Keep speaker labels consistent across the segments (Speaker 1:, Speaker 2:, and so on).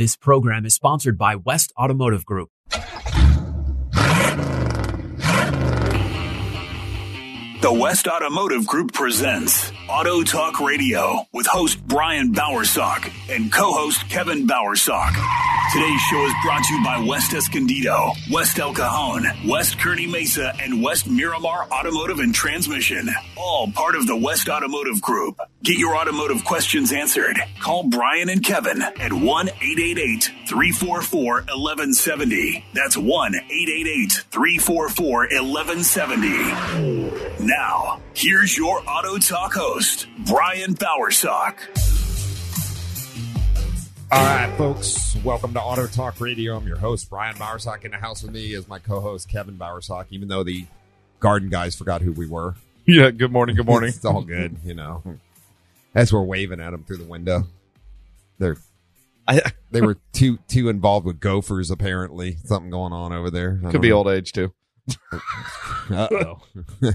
Speaker 1: This program is sponsored by West Automotive Group.
Speaker 2: The West Automotive Group presents Auto Talk Radio with host Brian Bowersock and co-host Kevin Bowersock. Today's show is brought to you by West Escondido, West El Cajon, West Kearney Mesa, and West Miramar Automotive and Transmission. All part of the West Automotive Group. Get your automotive questions answered. Call Brian and Kevin at 1-888-344-1170. That's 1-888-344-1170. Now, here's your Auto Talk host, Brian Bowersock.
Speaker 3: All right, folks. Welcome to Auto Talk Radio. I'm your host, Brian Bowersock. In the house with me is my co-host, Kevin Bowersock. Even though the garden guys forgot who we were.
Speaker 4: Yeah, good morning, good morning.
Speaker 3: it's all good, you know. As we're waving at them through the window. They're
Speaker 4: I,
Speaker 3: they were too too involved with gophers apparently. Something going on over there. I
Speaker 4: could be
Speaker 3: know.
Speaker 4: old age too.
Speaker 3: Uh-oh.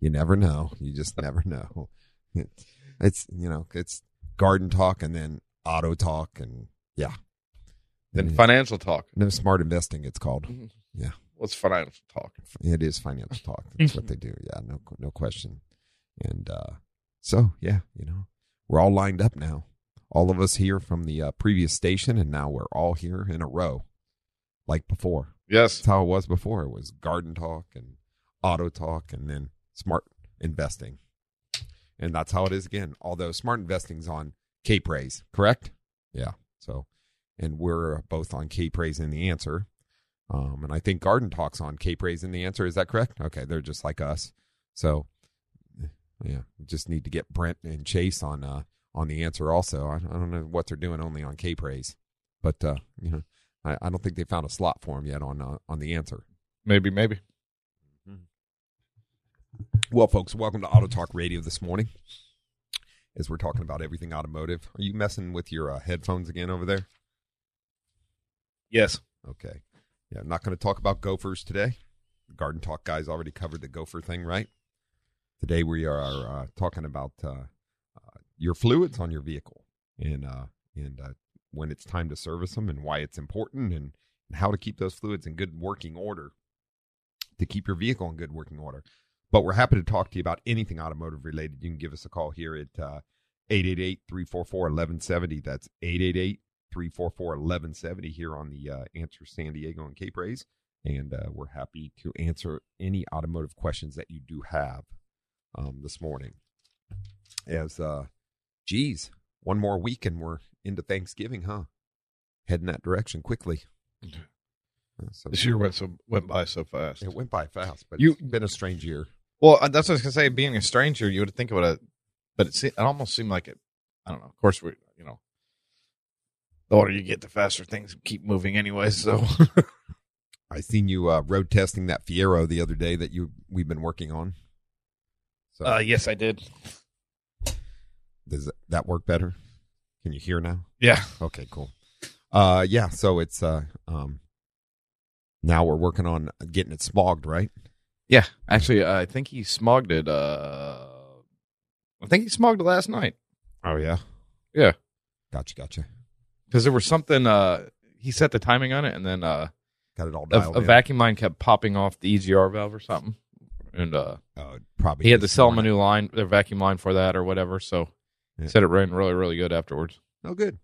Speaker 3: you never know. You just never know. It's you know, it's garden talk and then auto talk and yeah.
Speaker 4: Then
Speaker 3: Yeah.
Speaker 4: financial talk.
Speaker 3: No smart investing it's called.
Speaker 4: Yeah, what's financial talk?
Speaker 3: It is financial talk. That's what they do. Yeah, no no question. And uh so, yeah, you know, we're all lined up now. All of us here from the uh, previous station and now we're all here in a row like before.
Speaker 4: Yes.
Speaker 3: That's how it was before. It was garden talk and auto talk and then smart investing. And that's how it is again. Although smart investing's on K Praise, correct? Yeah. So, and we're both on K Praise in the answer. Um, and I think Garden Talk's on K Praise in the answer. Is that correct? Okay. They're just like us. So, yeah, we just need to get Brent and Chase on, uh, on the answer also. I, I don't know what they're doing only on K Praise, but, uh, you know, I, I don't think they found a slot for him yet on, uh, on the answer.
Speaker 4: Maybe, maybe.
Speaker 3: Well, folks, welcome to Auto Talk Radio this morning. As we're talking about everything automotive, are you messing with your uh, headphones again over there?
Speaker 4: Yes.
Speaker 3: Okay. Yeah, I'm not going to talk about gophers today. The Garden Talk guys already covered the gopher thing, right? Today we are uh, talking about uh, uh, your fluids on your vehicle and uh, and uh, when it's time to service them and why it's important and, and how to keep those fluids in good working order to keep your vehicle in good working order. But we're happy to talk to you about anything automotive related. You can give us a call here at uh, 888-344-1170. That's 888 344 1170 here on the uh, Answer San Diego and K Praise. And uh, we're happy to answer any automotive questions that you do have um, this morning. As, uh, geez, one more week and we're into Thanksgiving, huh? Heading that direction quickly. Uh, so
Speaker 4: This year went so went by so fast.
Speaker 3: it went by fast, but
Speaker 4: You-
Speaker 3: it's been a strange year.
Speaker 4: Well, uh, that's what I was gonna say. Being a stranger, you would think about it, but it, se- it almost seemed like it. I don't know. Of course, we, you know, the older you get, the faster things keep moving, anyway. So,
Speaker 3: I seen you uh, road testing that Fiero the other day that you we've been working on. So
Speaker 4: uh, yes, I did.
Speaker 3: does that work better? Can you hear now?
Speaker 4: Yeah.
Speaker 3: Okay, cool. Uh, yeah. So it's uh, um, now we're working on getting it smogged, right?
Speaker 4: Yeah. Actually, I think he smogged it. Uh, I think he smogged it last night
Speaker 3: Oh yeah.
Speaker 4: Yeah.
Speaker 3: Gotcha, gotcha.
Speaker 4: because there was something. Uh, he set the timing on it, and then uh,
Speaker 3: Got it all
Speaker 4: a,
Speaker 3: dialed
Speaker 4: a
Speaker 3: in.
Speaker 4: vacuum line kept popping off the EGR valve or something, and uh,
Speaker 3: Oh, probably.
Speaker 4: he had to sell him a new line, their vacuum line for that or whatever. So
Speaker 3: Yeah.
Speaker 4: he said it ran really, really good afterwards.
Speaker 3: Oh, good.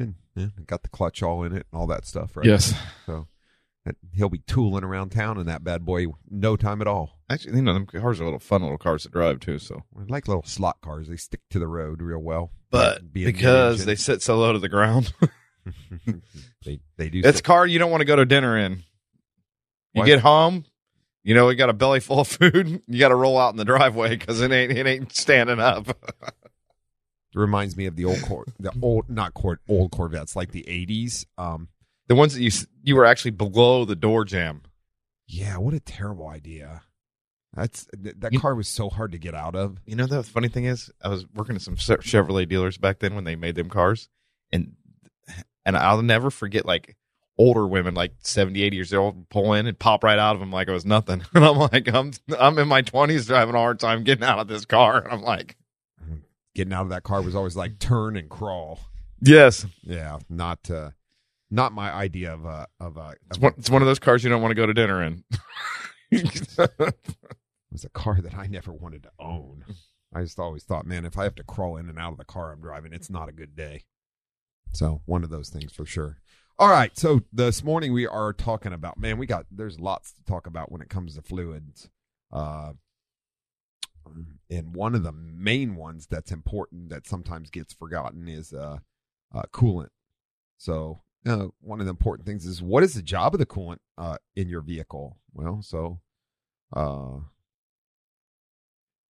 Speaker 3: Good. Yeah, got the clutch all in it and all that stuff, right?
Speaker 4: Yes,
Speaker 3: So he'll be tooling around town in that bad boy no time at all.
Speaker 4: actually, you know, them cars are little fun little cars to drive too. So,
Speaker 3: I like little slot cars. They stick to the road real well.
Speaker 4: but because they sit so low to the ground,
Speaker 3: they they do.
Speaker 4: it's a car you don't want to go to dinner in. You
Speaker 3: Why?
Speaker 4: get home, you know, you got a belly full of food. You got to roll out in the driveway because it ain't it ain't standing up.
Speaker 3: It reminds me of the old Cor- the old not Cor- old Corvettes like the 80s. Um
Speaker 4: the ones that you you were actually below the door jamb.
Speaker 3: yeah, what a terrible idea. That's th- that
Speaker 4: You-
Speaker 3: car was so hard to get out of.
Speaker 4: You know the funny thing is, I was working at some Chevrolet dealers back then when they made them cars, and and I'll never forget like older women, like 70, 80 years old, pull in and pop right out of them like it was nothing. And I'm like, I'm I'm in my twenties having a hard time getting out of this car, and I'm like,
Speaker 3: Getting out of that car was always like turn and crawl.
Speaker 4: Yes,
Speaker 3: Yeah, not uh, not my idea of a of a.
Speaker 4: it's one, it's one of those cars you don't want to go to dinner in.
Speaker 3: it was a car that I never wanted to own. I just always thought, man, if I have to crawl in and out of the car I'm driving, it's not a good day. So one of those things for sure. All right, so this morning we are talking about man, we got there's lots to talk about when it comes to fluids. Uh, and one of the main ones that's important that sometimes gets forgotten is uh, uh, coolant. So uh, one of the important things is what is the job of the coolant uh, in your vehicle? Well, so uh,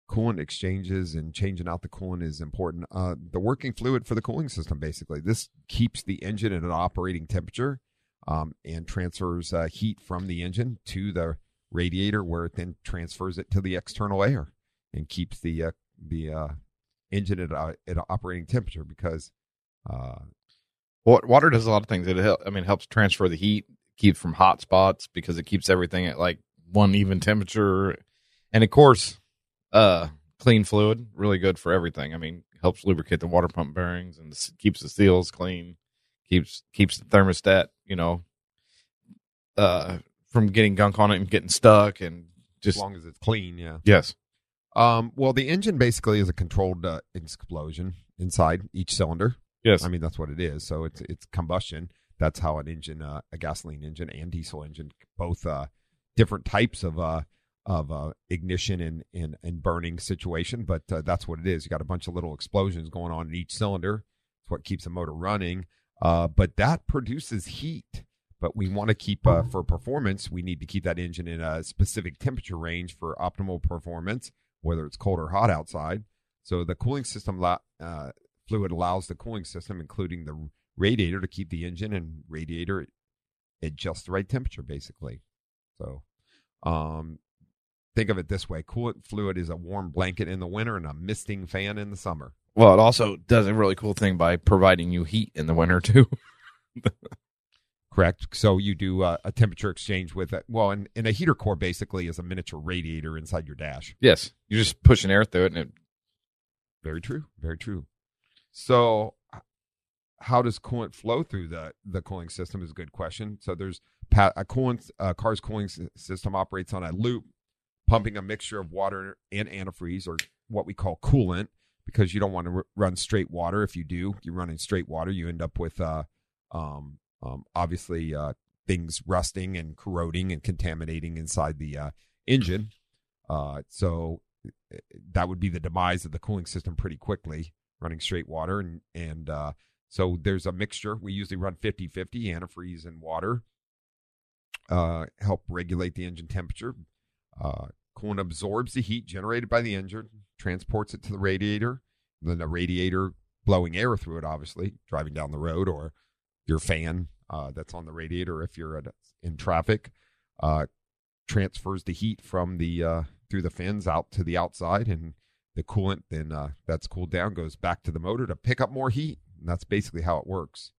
Speaker 3: coolant exchanges and changing out the coolant is important. Uh, the working fluid for the cooling system, basically, this keeps the engine at an operating temperature um, and transfers uh, heat from the engine to the radiator, where it then transfers it to the external air and keeps the uh, the uh, engine at, at operating temperature because uh,
Speaker 4: Water does a lot of things. It help, I mean, it helps transfer the heat, keeps from hot spots because it keeps everything at like one even temperature, and of course, uh, clean fluid really good for everything. I mean, helps lubricate the water pump bearings and keeps the seals clean, keeps keeps the thermostat, you know, uh, from getting gunk on it and getting stuck, and just as
Speaker 3: long as it's clean, yeah.
Speaker 4: yes,
Speaker 3: Um, well, the engine basically is a controlled uh, explosion inside each cylinder.
Speaker 4: Yes,
Speaker 3: I mean, that's what it is. So it's it's combustion. That's how an engine, uh, a gasoline engine and diesel engine, both uh, different types of uh, of uh, ignition and, and and burning situation. But uh, that's what it is. You got a bunch of little explosions going on in each cylinder. It's what keeps the motor running. Uh, but that produces heat. But we want to keep uh, for performance. We need to keep that engine in a specific temperature range for optimal performance, whether it's cold or hot outside. So the cooling system la- uh, fluid allows the cooling system, including the radiator, to keep the engine and radiator at, just the right temperature, basically. So, um, think of it this way: coolant fluid is a warm blanket in the winter and a misting fan in the summer.
Speaker 4: Well, it also does a really cool thing by providing you heat in the winter too.
Speaker 3: Correct. So you do uh, a temperature exchange with it. Well, and, and a heater core basically is a miniature radiator inside your dash.
Speaker 4: yes, you're just pushing air through it, and it
Speaker 3: Very true. Very true. So, how does coolant flow through the the cooling system? Is a good question. So, there's a coolant uh, car's cooling system operates on a loop, pumping a mixture of water and antifreeze, or what we call coolant, because you don't want to r- run straight water. If you do, you run in straight water, you end up with uh, um, um, obviously uh, things rusting and corroding and contaminating inside the uh, engine. Uh, so that would be the demise of the cooling system pretty quickly running straight water and and uh, so there's a mixture. We usually run 50-50 antifreeze and water uh, help regulate the engine temperature. Uh, coolant absorbs the heat generated by the engine transports it to the radiator then the radiator blowing air through it obviously driving down the road or your fan uh, that's on the radiator if you're at, in traffic uh, transfers the heat from the uh, through the fins out to the outside, and the coolant then uh, that's cooled down goes back to the motor to pick up more heat. And that's basically how it works.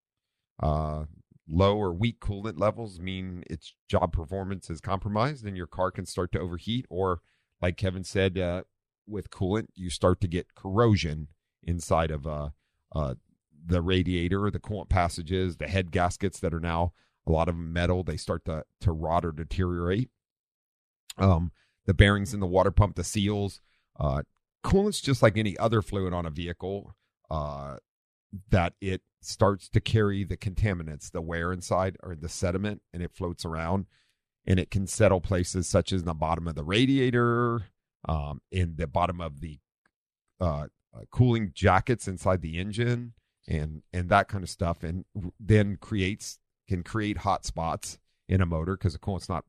Speaker 3: Uh, low or weak coolant levels mean its job performance is compromised, and your car can start to overheat, or like Kevin said, uh, with coolant, you start to get corrosion inside of uh, uh, the radiator, the coolant passages, the head gaskets that are now a lot of metal. They start to to rot or deteriorate. Um, the bearings in the water pump, the seals. Uh, coolant's just like any other fluid on a vehicle. Uh, that it starts to carry the contaminants, the wear inside or the sediment, and it floats around, and it can settle places such as the bottom of the radiator, um, in the bottom of the uh, uh, cooling jackets inside the engine, and and that kind of stuff, and then creates can create hot spots in a motor because the coolant's not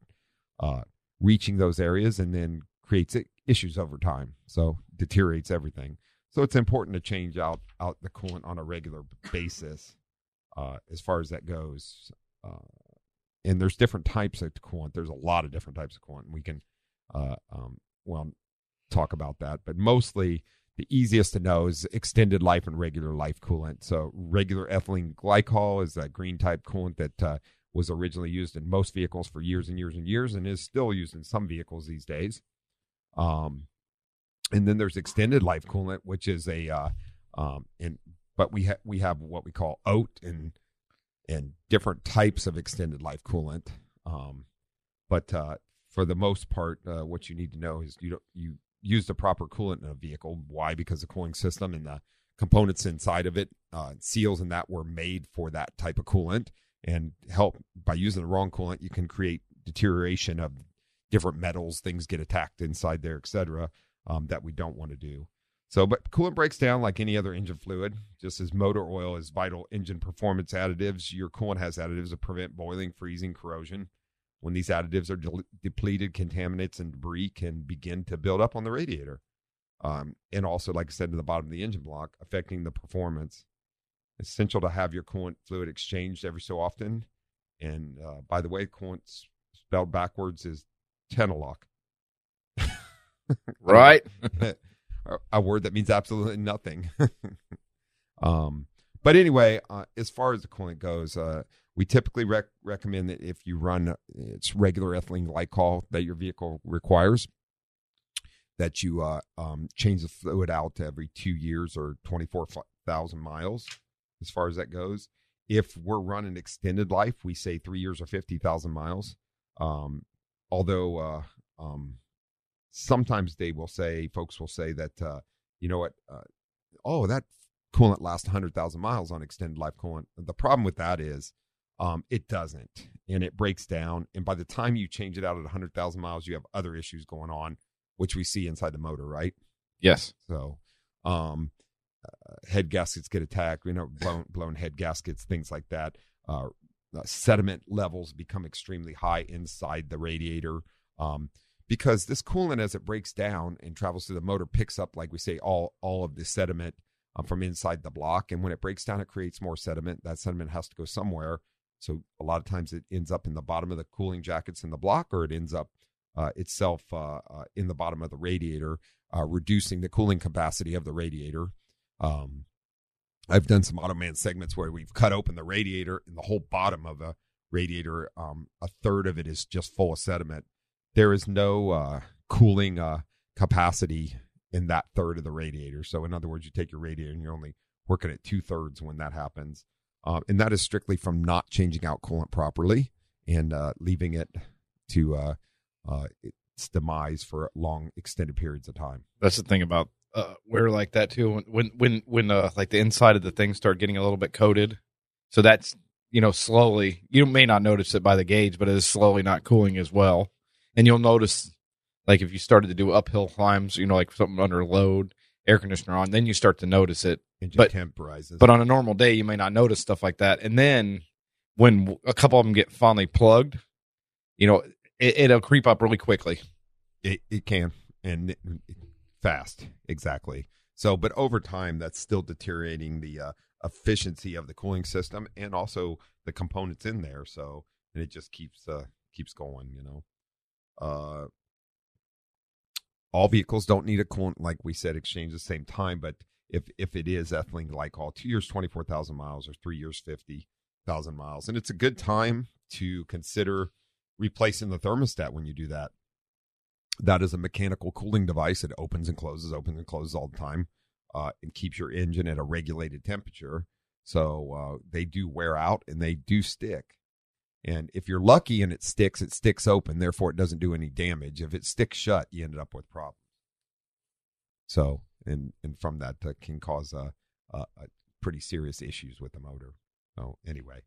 Speaker 3: uh, reaching those areas and then creates issues over time. So deteriorates everything. So it's important to change out out the coolant on a regular basis uh, as far as that goes. Uh, and there's different types of coolant. There's a lot of different types of coolant. We can, uh, um, well, talk about that. But mostly, the easiest to know is extended life and regular life coolant. So regular ethylene glycol is that green type coolant that uh, was originally used in most vehicles for years and years and years, and is still used in some vehicles these days. Um, and then there's extended life coolant, which is a uh, um, and but we ha- we have what we call oat and and different types of extended life coolant. Um, but uh, for the most part, uh, what you need to know is you don't you use the proper coolant in a vehicle. Why? Because the cooling system and the components inside of it, uh, seals and that were made for that type of coolant, and help by using the wrong coolant, you can create deterioration of different metals. Things get attacked inside there, etc. Um, that we don't want to do. So, but coolant breaks down like any other engine fluid. Just as motor oil is vital engine performance additives, your coolant has additives that prevent boiling, freezing, corrosion. When these additives are de- depleted, contaminants and debris can begin to build up on the radiator. Um, and also, like I said, to the bottom of the engine block, affecting the performance. Essential to have your coolant fluid exchanged every so often. And uh, by the way, coolant spelled backwards is Tenalock.
Speaker 4: Right.
Speaker 3: a word that means absolutely nothing. um, but anyway, uh, as far as the coolant goes, uh, we typically rec- recommend that if you run it's regular ethylene glycol that your vehicle requires, that you uh, um, change the fluid out every two years or 24,000 miles, as far as that goes. If we're running extended life, we say three years or 50,000 miles. Um, although uh, um, sometimes they will say, folks will say that, uh, you know what, uh, oh, that coolant lasts 100,000 miles on extended life coolant. The problem with that is um, it doesn't, and it breaks down. And by the time you change it out at 100,000 miles, you have other issues going on, which we see inside the motor, right?
Speaker 4: Yes.
Speaker 3: So, um, uh, head gaskets get attacked. You know, blown blown head gaskets, things like that. Uh, uh, sediment levels become extremely high inside the radiator um, because this coolant, as it breaks down and travels through the motor, picks up, like we say, all all of the sediment um, from inside the block. And when it breaks down, it creates more sediment. That sediment has to go somewhere. So a lot of times it ends up in the bottom of the cooling jackets in the block, or it ends up uh, itself uh, uh, in the bottom of the radiator, uh, reducing the cooling capacity of the radiator. Um, I've done some Automan segments where we've cut open the radiator and the whole bottom of a radiator, um, a third of it is just full of sediment. There is no uh, cooling uh, capacity in that third of the radiator. So, in other words, you take your radiator and you're only working at two thirds when that happens. Um, and that is strictly from not changing out coolant properly and uh, leaving it to uh, uh, its demise for long, extended periods of time.
Speaker 4: That's the thing about uh, wear like that too. When when when uh, like the inside of the thing start getting a little bit coated, so that's you know slowly. You may not notice it by the gauge, but it is slowly not cooling as well. And you'll notice, like if you started to do uphill climbs, you know, like something under load, air conditioner on, then you start to notice it.
Speaker 3: Engine
Speaker 4: But-
Speaker 3: temp rises.
Speaker 4: But on a normal day, you may not notice stuff like that. And then when a couple of them get finally plugged, you know, it, it'll creep up really quickly.
Speaker 3: It it can and it- fast exactly. So, but over time, that's still deteriorating the uh, efficiency of the cooling system and also the components in there. So, and it just keeps uh, keeps going. You know, uh, all vehicles don't need a coolant like we said exchange the same time, but if if it is ethylene glycol, two years twenty four thousand miles or three years fifty thousand miles, and it's a good time to consider replacing the thermostat when you do that. That is a mechanical cooling device. It opens and closes, opens and closes all the time, uh, and keeps your engine at a regulated temperature. So uh, they do wear out and they do stick. And if you're lucky and it sticks, it sticks open. Therefore, it doesn't do any damage. If it sticks shut, you ended up with problems. So, and and from that uh, can cause uh, uh, uh, pretty serious issues with the motor. So, anyway,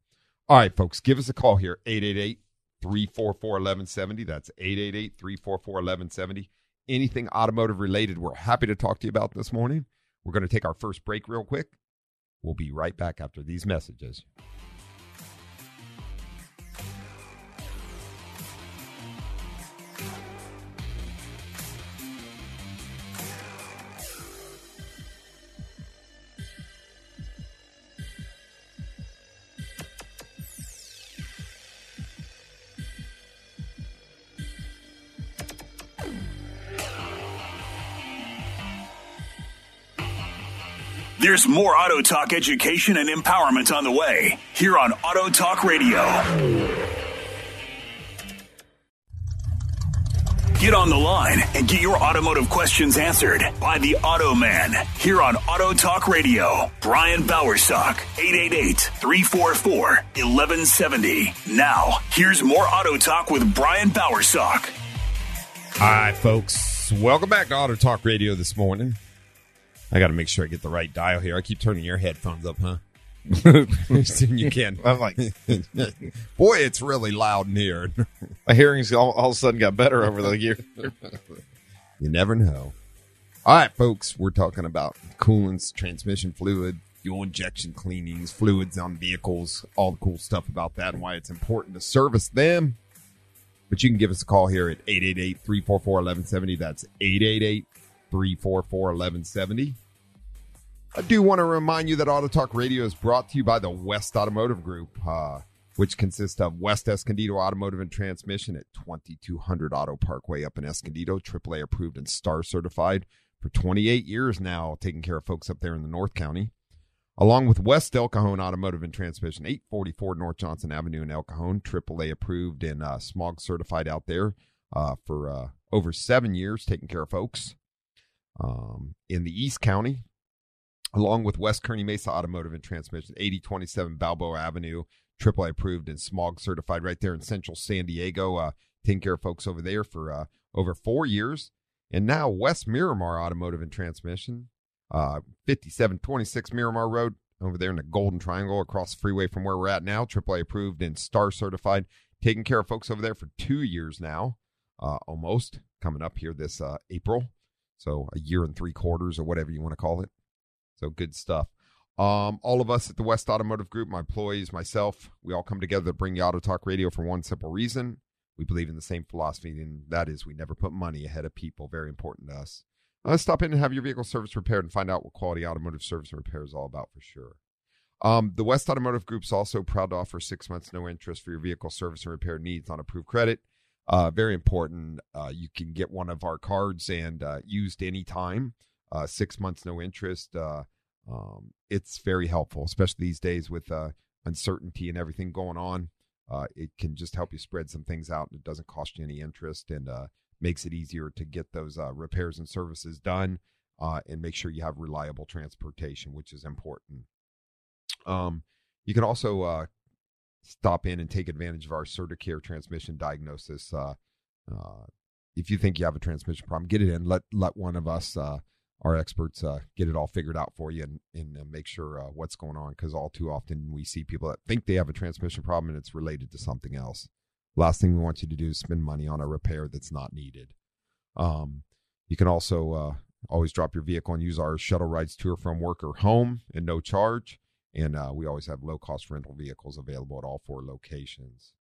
Speaker 3: all right, folks, give us a call here 888 344 1170. That's 888 344 1170. Anything automotive related, we're happy to talk to you about this morning. We're going to take our first break real quick. We'll be right back after these messages.
Speaker 2: There's more Auto Talk education and empowerment on the way here on Auto Talk Radio. Get on the line and get your automotive questions answered by the Auto Man here on Auto Talk Radio. Brian Bowersock, 888-344-1170. Now, here's more Auto Talk with Brian Bowersock.
Speaker 3: All right, folks. Welcome back to Auto Talk Radio this morning. I got to make sure I get the right dial here. I keep turning your headphones up, huh? You can.
Speaker 4: I'm like,
Speaker 3: Boy, it's really loud in here.
Speaker 4: my hearing's all, all of a sudden got better over the year.
Speaker 3: You never know. All right, folks, we're talking about coolants, transmission fluid, fuel injection cleanings, fluids on vehicles, all the cool stuff about that and why it's important to service them. But you can give us a call here at 888-344-1170. That's 888-344-1170. I do want to remind you that Auto Talk Radio is brought to you by the West Automotive Group, uh, which consists of West Escondido Automotive and Transmission at 2200 Auto Parkway up in Escondido, AAA approved and star certified for 28 years now, taking care of folks up there in the North County. Along with West El Cajon Automotive and Transmission, 844 North Johnson Avenue in El Cajon, AAA approved and uh, smog certified out there uh, for uh, over seven years, taking care of folks. Um, in the East County, along with West Kearney Mesa Automotive and Transmission, 8027 Balboa Avenue, AAA approved and smog certified right there in central San Diego, uh, taking care of folks over there for uh, over four years. And now West Miramar Automotive and Transmission, uh, 5726 Miramar Road over there in the Golden Triangle across the freeway from where we're at now, AAA approved and star certified, taking care of folks over there for two years now, uh, almost coming up here this uh, April. So a year and three quarters or whatever you want to call it. So good stuff. Um, all of us at the West Automotive Group, my employees, myself, we all come together to bring you Auto Talk Radio for one simple reason. We believe in the same philosophy, and that is we never put money ahead of people. Very important to us. Uh, stop in and have your vehicle service repaired and find out what quality automotive service and repair is all about for sure. Um, the West Automotive Group is also proud to offer six months no interest for your vehicle service and repair needs on approved credit. Uh, very important. Uh, you can get one of our cards and uh, used anytime. Uh, six months no interest. Uh, um, it's very helpful, especially these days with uh, uncertainty and everything going on. Uh, it can just help you spread some things out, it doesn't cost you any interest, and uh, makes it easier to get those uh, repairs and services done, uh, and make sure you have reliable transportation, which is important. Um, you can also uh, stop in and take advantage of our Certicare transmission diagnosis. If you think you have a transmission problem, get it in. Let let one of us, uh, our experts, uh, get it all figured out for you and and uh, make sure uh, what's going on. Because all too often we see people that think they have a transmission problem and it's related to something else. Last thing we want you to do is spend money on a repair that's not needed. Um, you can also uh, always drop your vehicle and use our shuttle rides to or from work or home and no charge. And uh, we always have low cost rental vehicles available at all four locations.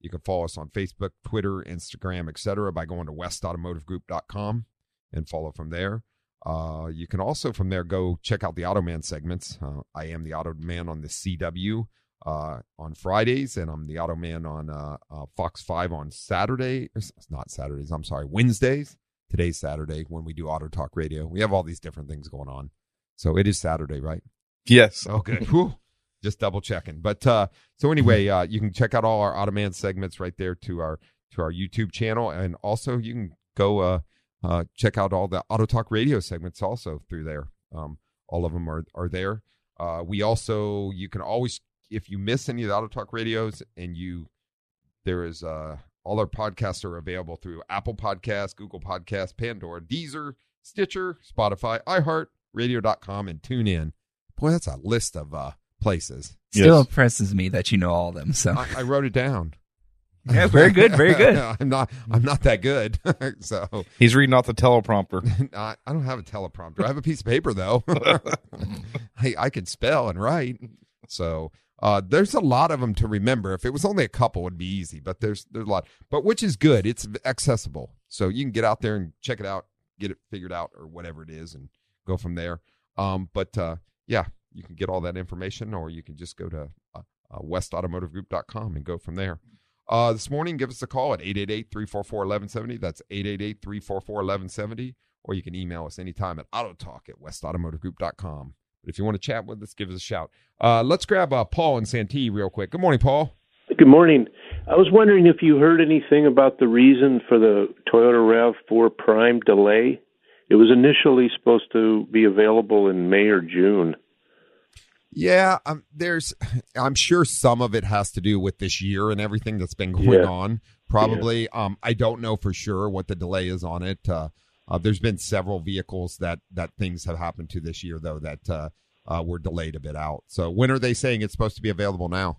Speaker 3: You can follow us on Facebook, Twitter, Instagram, etc. by going to westautomotivegroup.com and follow from there. Uh, you can also from there go check out the Automan segments. Uh, I am the Auto Man on the CW uh, on Fridays, and I'm the Auto Man on uh, uh, Fox 5 on Saturday. It's not Saturdays, I'm sorry, Wednesdays. Today's Saturday when we do Auto Talk Radio. We have all these different things going on. So it is Saturday, right?
Speaker 4: Yes.
Speaker 3: Okay. Whew. Just double checking. But uh, so anyway, uh, you can check out all our Automan segments right there to our to our YouTube channel, and also you can go uh, check out all the Auto Talk Radio segments also through there. Um, all of them are are there. Uh, we also you can always if you miss any of the Auto Talk radios and you there is uh all our podcasts are available through Apple Podcasts, Google Podcasts, Pandora, Deezer, Stitcher, Spotify, iHeart, Radio.com, and TuneIn. Boy, that's a list of uh, places.
Speaker 5: Still
Speaker 4: Yes.
Speaker 5: impresses me that you know all of them. So
Speaker 3: I, I wrote it down.
Speaker 5: yeah, very good, very good.
Speaker 3: I'm not. I'm not that good. so
Speaker 4: He's reading off the teleprompter.
Speaker 3: I, I don't have a teleprompter. I have a piece of paper though. I can spell and write. So uh, there's a lot of them to remember. If it was only a couple, it'd be easy. But there's there's a lot. But which is good. It's accessible, so you can get out there and check it out, get it figured out, or whatever it is, and go from there. Um, but uh, yeah, you can get all that information, or you can just go to uh, uh, westautomotivegroup.com and go from there. Uh, this morning, give us a call at 888-344-1170. That's 888-344-1170. Or you can email us anytime at autotalk at westautomotivegroup.com. But if you want to chat with us, give us a shout. Uh, let's grab uh, Paul and Santee real quick. Good morning, Paul.
Speaker 6: Good morning. I was wondering if you heard anything about the reason for the Toyota RAV4 Prime delay. It was initially supposed to be available in May or June.
Speaker 3: Yeah, um, there's. I'm sure some of it has to do with this year and everything that's been going
Speaker 6: Yeah.
Speaker 3: on. Probably. Um, I don't know for sure what the delay is on it. Uh, uh, there's been several vehicles that that things have happened to this year though that uh, uh, were delayed a bit out. So when are they saying it's supposed to be available now?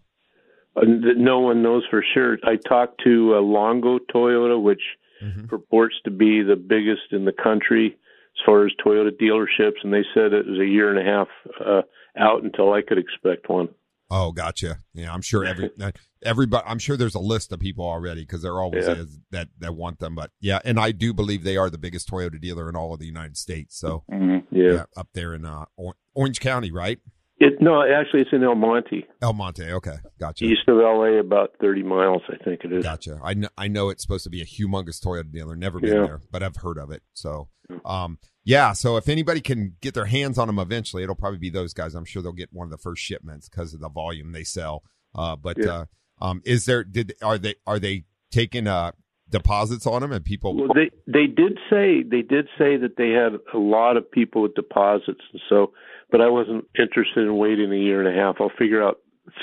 Speaker 6: Uh, no one knows for sure. I talked to uh, Longo Toyota, which
Speaker 3: Mhm.
Speaker 6: purports to be the biggest in the country as far as Toyota dealerships, and they said it was a year and a half uh, out until I could expect one.
Speaker 3: Oh, gotcha. Yeah, I'm sure every uh, everybody. I'm sure there's a list of people already because there always
Speaker 6: Yeah.
Speaker 3: is that that want them. But yeah, and I do believe they are the biggest Toyota dealer in all of the United States. So
Speaker 6: Yeah.
Speaker 3: yeah, up there in uh, or- Orange County, right?
Speaker 6: It no, actually, it's in El Monte,
Speaker 3: El Monte. Okay, gotcha.
Speaker 6: east of LA, about thirty miles, I think it is.
Speaker 3: Gotcha. I know, I know it's supposed to be a humongous Toyota dealer. Never been
Speaker 6: Yeah.
Speaker 3: there, but I've heard of it. So, um, yeah. So if anybody can get their hands on them eventually, it'll probably be those guys. I'm sure they'll get one of the first shipments because of the volume they sell. Uh, but
Speaker 6: Yeah.
Speaker 3: uh, um, is there? Did are they are they taking uh deposits on them and people?
Speaker 6: Well, they they did say they did say that they had a lot of people with deposits, and so. But I wasn't interested in waiting a year and a half. I'll figure out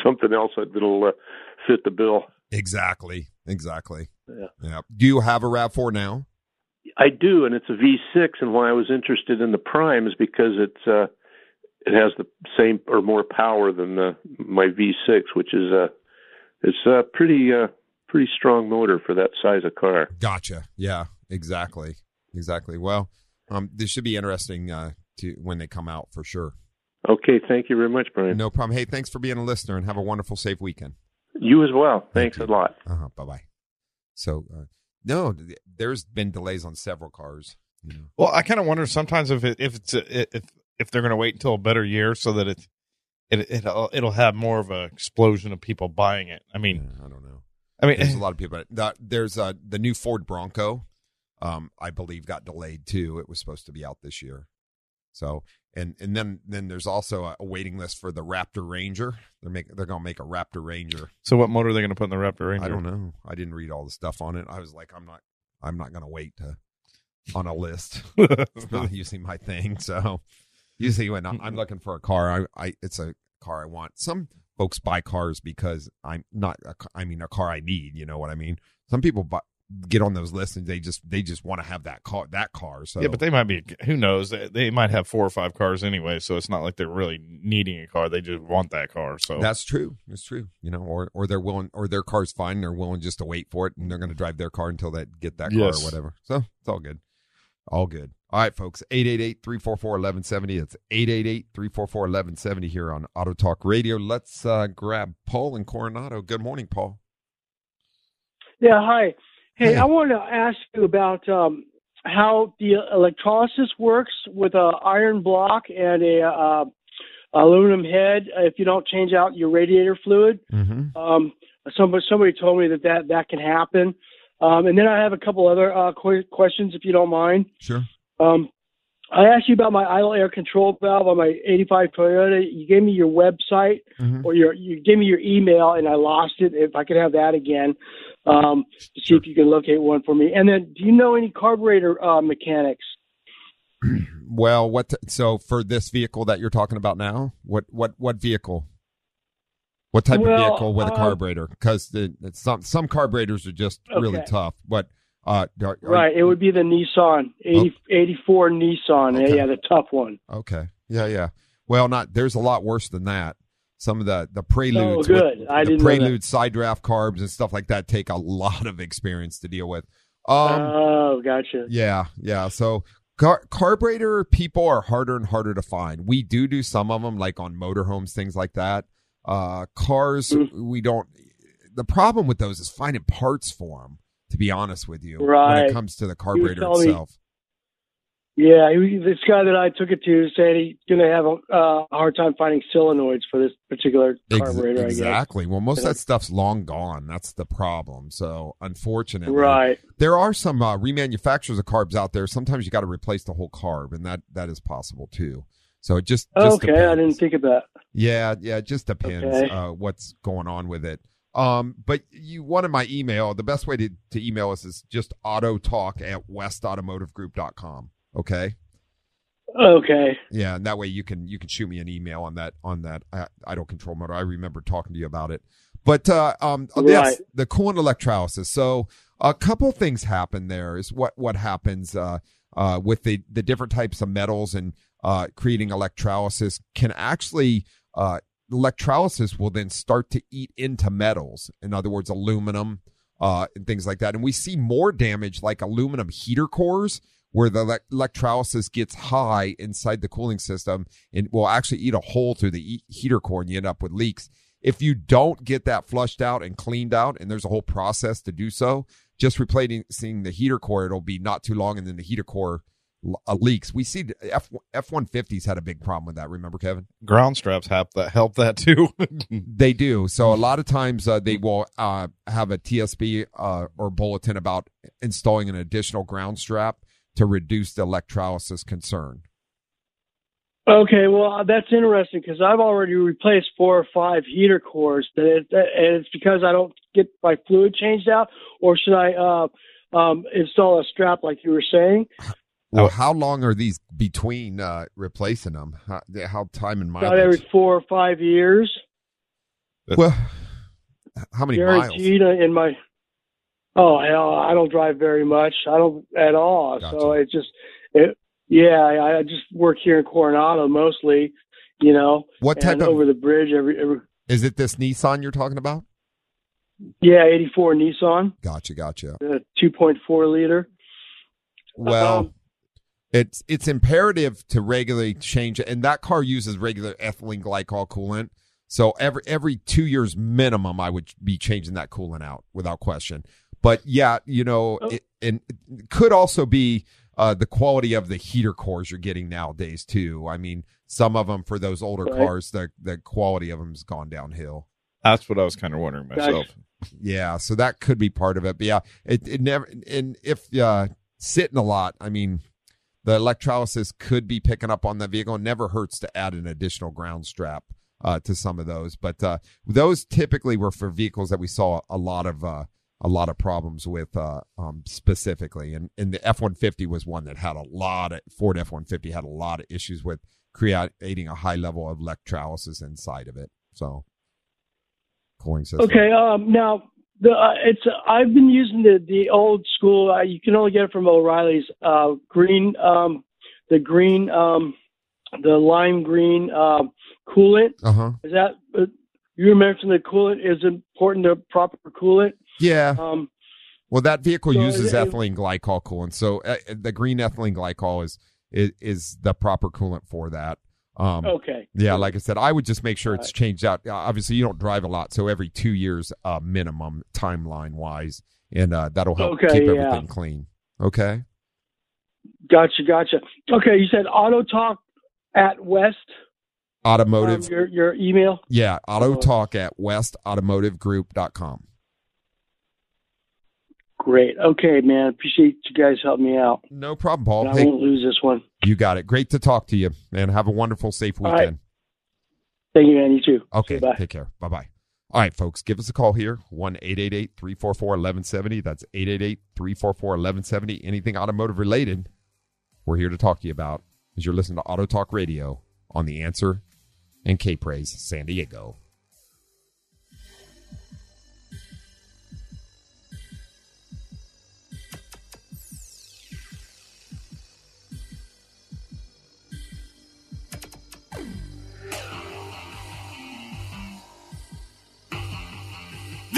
Speaker 6: something else that'll uh, fit the bill.
Speaker 3: Exactly. Exactly.
Speaker 6: Yeah.
Speaker 3: Yeah. Do you have a Rav Four now?
Speaker 6: I do, and it's a V6. And why I was interested in the Prime is because it's uh, it has the same or more power than the, my V6, which is a uh, it's a pretty uh, pretty strong motor for that size of car.
Speaker 3: Gotcha. Yeah. Exactly. Exactly. Well, um, this should be interesting uh, to when they come out for sure.
Speaker 6: Okay, thank you very much, Brian.
Speaker 3: No problem. Hey, thanks for being a listener and have a wonderful, safe weekend.
Speaker 6: You as well. Thanks
Speaker 3: Thank
Speaker 6: a lot.
Speaker 3: Uh-huh. Bye bye. So, uh, no, there's been delays on several cars. You know.
Speaker 4: Well, I kind of wonder sometimes if it, if it's a, if if they're going to wait until a better year so that it it it'll, it'll have more of a explosion of people buying it. I mean,
Speaker 3: Yeah, I don't know.
Speaker 4: I mean,
Speaker 3: There's a lot of people. The, there's uh, the new Ford Bronco, um, I believe, got delayed too. It was supposed to be out this year. So, and and then then there's also a, a waiting list for the Raptor Ranger. They're make they're gonna make a Raptor Ranger.
Speaker 4: so what motor are they going to put in the Raptor Ranger?
Speaker 3: I don't know. I didn't read all the stuff on it. I was like, I'm not I'm not gonna wait to on a list. it's not usually my thing. So usually when I'm looking for a car, I, I it's a car I want. Some folks buy cars because I'm not. A, I mean, a car I need. You know what I mean? Some people buy, get on those lists and they just they just want to have that car. That car. So
Speaker 4: Yeah, but they might be. Who knows? They, they might have four or five cars anyway, so it's not like they're really needing a car. They just want that car. So
Speaker 3: That's true. That's true. You know, or or they're willing, or their car's fine. They're willing just to wait for it, and they're going to drive their car until they get that car
Speaker 4: Yes.
Speaker 3: or whatever. So it's all good. All good. All right, folks. 888-344-1170. It's 888-344-1170 here on Auto Talk Radio. Let's uh, grab Paul in Coronado. Good morning, Paul.
Speaker 7: Yeah, hi. Hey. I wanted to ask you about um, how the electrolysis works with a iron block and a uh, aluminum head. If you don't change out your radiator fluid,
Speaker 3: Mm-hmm.
Speaker 7: um, somebody somebody told me that that, that can happen. Um, and then I have a couple other uh, que- questions, if you don't mind.
Speaker 3: Sure.
Speaker 7: Um, I asked you about my idle air control valve on my '85 Toyota. You gave me your website
Speaker 3: Mhm.
Speaker 7: or your you gave me your email and I lost it. If I could have that again, um, to see if you can locate one for me. And then, do you know any carburetor uh, mechanics?
Speaker 3: Well, what? so for this vehicle that you're talking about now, what what what vehicle? What type
Speaker 7: Well,
Speaker 3: of vehicle with a
Speaker 7: uh,
Speaker 3: carburetor? Because some some carburetors are just really tough. But uh, are-
Speaker 7: Right, it would be the Nissan 80, 84 Nissan.
Speaker 3: Okay.
Speaker 7: Yeah, the tough one.
Speaker 3: Okay. Yeah, yeah. Well, not there's a lot worse than that. Some of the the preludes,
Speaker 7: Oh,
Speaker 3: with-
Speaker 7: good. I
Speaker 3: the
Speaker 7: didn't
Speaker 3: prelude side draft carbs and stuff like that take a lot of experience to deal with. Um,
Speaker 7: oh, gotcha.
Speaker 3: yeah, yeah. So car- carburetor people are harder and harder to find. We do do some of them, like on motorhomes, things like that. Uh, cars,
Speaker 7: Mm.
Speaker 3: we don't. The problem with those is finding parts for them. To be honest with you, when it comes to the carburetor
Speaker 7: telling me-
Speaker 3: itself.
Speaker 7: Yeah, he, this guy that I took it to said he's going to have a uh, hard time finding solenoids for this particular
Speaker 3: Ex-
Speaker 7: carburetor.
Speaker 3: exactly. Well, most of that stuff's long gone. That's the problem. So, unfortunately.
Speaker 7: Right.
Speaker 3: there are some uh, remanufacturers of carbs out there. Sometimes you got to replace the whole carb, and that that is possible too. So it just, just
Speaker 7: Okay, I didn't think of that.
Speaker 3: Yeah, yeah, it just depends
Speaker 7: Okay.
Speaker 3: uh, what's going on with it. Um, but you wanted my email. The best way to, to email us is just auto talk at westautomotivegroup.com. Okay.
Speaker 7: Okay.
Speaker 3: Yeah, and that way you can you can shoot me an email on that on that uh, idle control motor. I remember talking to you about it. But uh, um,
Speaker 7: Right.
Speaker 3: yes, the coolant electrolysis. So a couple things happen there. Is what what happens uh, uh, with the the different types of metals and uh, creating electrolysis can actually uh, electrolysis will then start to eat into metals. In other words, aluminum uh, and things like that. And we see more damage like aluminum heater cores where the elec- electrolysis gets high inside the cooling system and will actually eat a hole through the e- heater core and you end up with leaks. If you don't get that flushed out and cleaned out, and there's a whole process to do so, just replacing the heater core, it'll be not too long, and then the heater core uh, leaks. We see the F F one fifties had a big problem with that. Remember, Kevin?
Speaker 4: Ground straps help that help that too.
Speaker 3: They do. So a lot of times uh, they will uh, have a TSB uh, or bulletin about installing an additional ground strap to reduce the electrolysis concern.
Speaker 7: Okay, well that's interesting because I've already replaced four or five heater cores, that it, and it's because I don't get my fluid changed out, or should I uh, um, install a strap like you were saying?
Speaker 3: Well,
Speaker 4: Oh.
Speaker 3: how long are these between uh, replacing them? How, how time and
Speaker 7: About every four or five years,
Speaker 3: Well, how many miles?
Speaker 7: guaranteed uh, in my. Oh hell, I don't drive very much. I don't at all. So it just, it, yeah, I, I just work here in Coronado mostly, you know,
Speaker 3: What type
Speaker 7: and
Speaker 3: of
Speaker 7: over the bridge every, every
Speaker 3: is it? This Nissan you're talking about?
Speaker 7: yeah, eighty four Nissan,
Speaker 3: Gotcha, gotcha.
Speaker 7: two point four liter.
Speaker 3: Well,
Speaker 7: Um,
Speaker 3: it's it's imperative to regularly change it, and that car uses regular ethylene glycol coolant. So every every two years minimum, I would be changing that coolant out without question. But yeah, you know,
Speaker 7: Oh.
Speaker 3: it, and it could also be uh, the quality of the heater cores you're getting nowadays too. I mean, some of them for those older
Speaker 7: Right.
Speaker 3: cars, the the quality of them's gone downhill.
Speaker 4: That's what I was kind of wondering myself.
Speaker 3: Yeah, so that could be part of it. But yeah, it, it never and if uh sitting a lot, I mean the electrolysis could be picking up on the vehicle. It never hurts to add an additional ground strap uh to some of those. But uh those typically were for vehicles that we saw a lot of uh a lot of problems with uh um specifically and and the F150 was one that had a lot of Ford F150 had a lot of issues with creating a high level of electrolysis inside of it. So cooling system.
Speaker 7: Okay. Um, now the uh, it's I've been using the the old school. Uh, you can only get it from O'Reilly's. Uh, green. Um, the green. Um, the lime green um, coolant.
Speaker 3: Uh-huh.
Speaker 7: Is that uh, you mentioned the coolant is important to proper coolant?
Speaker 3: Yeah.
Speaker 7: Um,
Speaker 3: Well, that vehicle
Speaker 7: So
Speaker 3: uses
Speaker 7: it- it-
Speaker 3: ethylene glycol coolant, so uh, the green ethylene glycol is, is is the proper coolant for that. Um,
Speaker 7: okay.
Speaker 3: Yeah, like I said, I would just make sure it's changed out. Uh, Obviously, you don't drive a lot, so every two years uh, minimum timeline wise, and uh, that'll help
Speaker 7: Okay,
Speaker 3: keep
Speaker 7: yeah.
Speaker 3: everything clean. Okay.
Speaker 7: Gotcha. Gotcha. Okay. You said auto talk at West.
Speaker 3: Automotive,
Speaker 7: Um, your your email.
Speaker 3: yeah, auto talk at westautomotivegroup.com.
Speaker 7: Great. Okay, man. Appreciate you guys helping me out.
Speaker 3: No problem, Paul.
Speaker 7: I won't lose this one.
Speaker 3: you got it. Great to talk to you, man. Have a wonderful, safe
Speaker 7: All right.
Speaker 3: weekend.
Speaker 7: Thank you, man. You too.
Speaker 3: Okay,
Speaker 7: Bye.
Speaker 3: take care. Bye bye. All right, folks, give us a call here 1 888 344 1170. That's 888 344 1170. Anything automotive related, we're here to talk to you about as you're listening to Auto Talk Radio on The Answer and K Praise San Diego.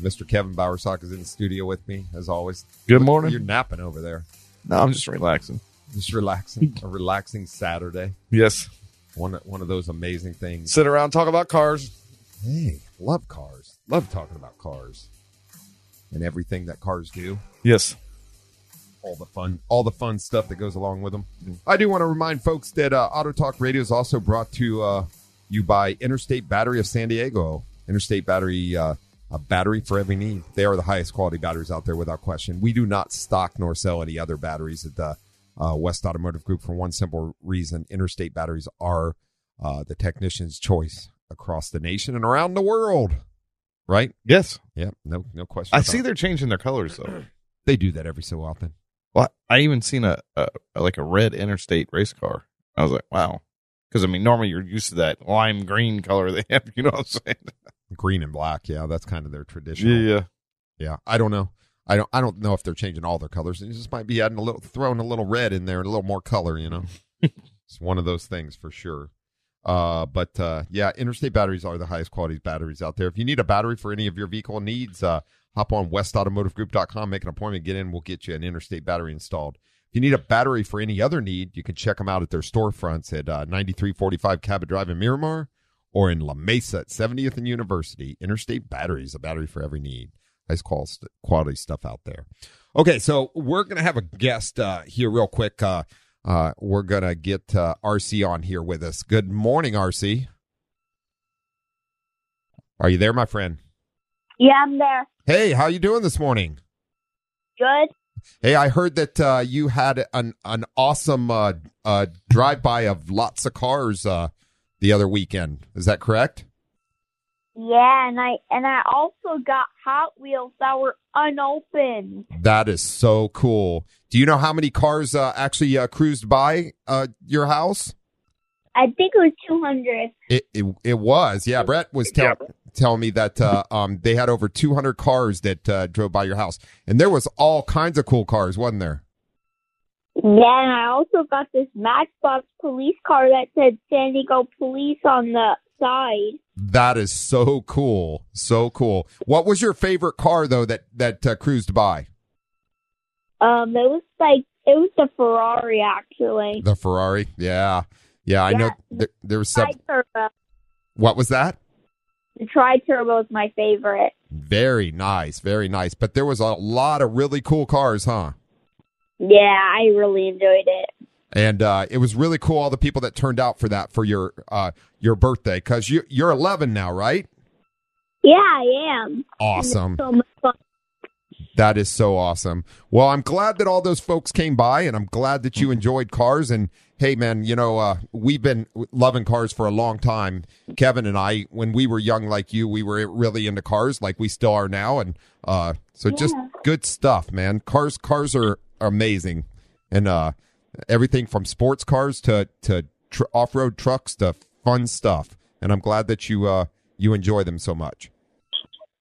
Speaker 3: Mr. Kevin Bowersock is in the studio with me, as always.
Speaker 4: Good morning.
Speaker 3: You're napping over there.
Speaker 4: No, I'm just relaxing.
Speaker 3: Just relaxing. a relaxing Saturday.
Speaker 4: Yes.
Speaker 3: One, one of those amazing things.
Speaker 4: Sit around, talk about cars.
Speaker 3: Hey, love cars. Love talking about cars and everything that cars do.
Speaker 4: Yes.
Speaker 3: all the fun, all the fun stuff that goes along with them. I do want to remind folks that uh, Auto Talk Radio is also brought to uh, you by Interstate Battery of San Diego. Interstate Battery, uh, a battery for every need. They are the highest quality batteries out there, without question. We do not stock nor sell any other batteries at the uh, West Automotive Group for one simple reason: Interstate batteries are uh, the technician's choice across the nation and around the world. Right?
Speaker 4: Yes.
Speaker 3: Yeah. No, no question.
Speaker 4: I see
Speaker 3: it.
Speaker 4: they're changing their colors though.
Speaker 3: they do that every so often.
Speaker 4: Well, I even seen a, a like a red interstate race car. I was like, wow. Because I mean, normally you're used to that lime green color they have. You know what I'm saying?
Speaker 3: Green and black. Yeah, that's kind of their traditional.
Speaker 4: Yeah.
Speaker 3: Yeah, I don't know. I don't. I don't know if they're changing all their colors. They just might be adding a little, throwing a little red in there and a little more color. You know, it's one of those things for sure. Uh, but uh, yeah, Interstate batteries are the highest quality batteries out there. If you need a battery for any of your vehicle needs, uh, hop on westautomotivegroup.com, make an appointment, get in. We'll get you an Interstate battery installed. If you need a battery for any other need, you can check them out at their storefronts at uh, 9345 Cabot Drive in Miramar or in La Mesa at 70th and University. Interstate Batteries, a battery for every need. Nice quality stuff out there. Okay, so we're going to have a guest uh, here real quick. Uh, uh, we're going to get uh, RC on here with us. Good morning, RC. Are you there, my friend?
Speaker 8: Yeah, I'm there.
Speaker 3: Hey, how you doing this morning?
Speaker 8: Good.
Speaker 3: Hey, I heard that uh, you had an an awesome uh, uh, drive by of lots of cars uh, the other weekend. Is that correct?
Speaker 8: Yeah, and I and I also got Hot Wheels that were unopened.
Speaker 3: That is so cool. Do you know how many cars uh, actually uh, cruised by uh, your house?
Speaker 8: I think it was two hundred.
Speaker 3: It, it it was. Yeah, Brett was tell, telling me that uh, um, they had over 200 cars that uh, drove by your house, and there was all kinds of cool cars, wasn't there?
Speaker 8: Yeah, I also got this Matchbox police car that said San Diego Police on the side.
Speaker 3: That is so cool, so cool. What was your favorite car though that that uh, cruised by?
Speaker 8: Um, it was like it was the Ferrari actually.
Speaker 3: The Ferrari. Yeah, yeah. I know there, there was some. What was that?
Speaker 8: The tri turbo is my favorite.
Speaker 3: Very nice, very nice. But there was a lot of really cool cars, huh?
Speaker 8: Yeah, I really enjoyed it.
Speaker 3: And uh, it was really cool all the people that turned out for that for your uh, your birthday because you you're 11 now, right?
Speaker 8: Yeah, I am.
Speaker 3: Awesome.
Speaker 8: So much fun.
Speaker 3: That is so awesome. Well, I'm glad that all those folks came by, and I'm glad that you enjoyed cars. And hey, man, you know uh, we've been loving cars for a long time. Kevin and I, when we were young like you, we were really into cars, like we still are now. And uh, so just good stuff, man. Cars, cars are amazing, and uh, everything from sports cars to to tr- off road trucks to fun stuff. And I'm glad that you uh, you enjoy them so much.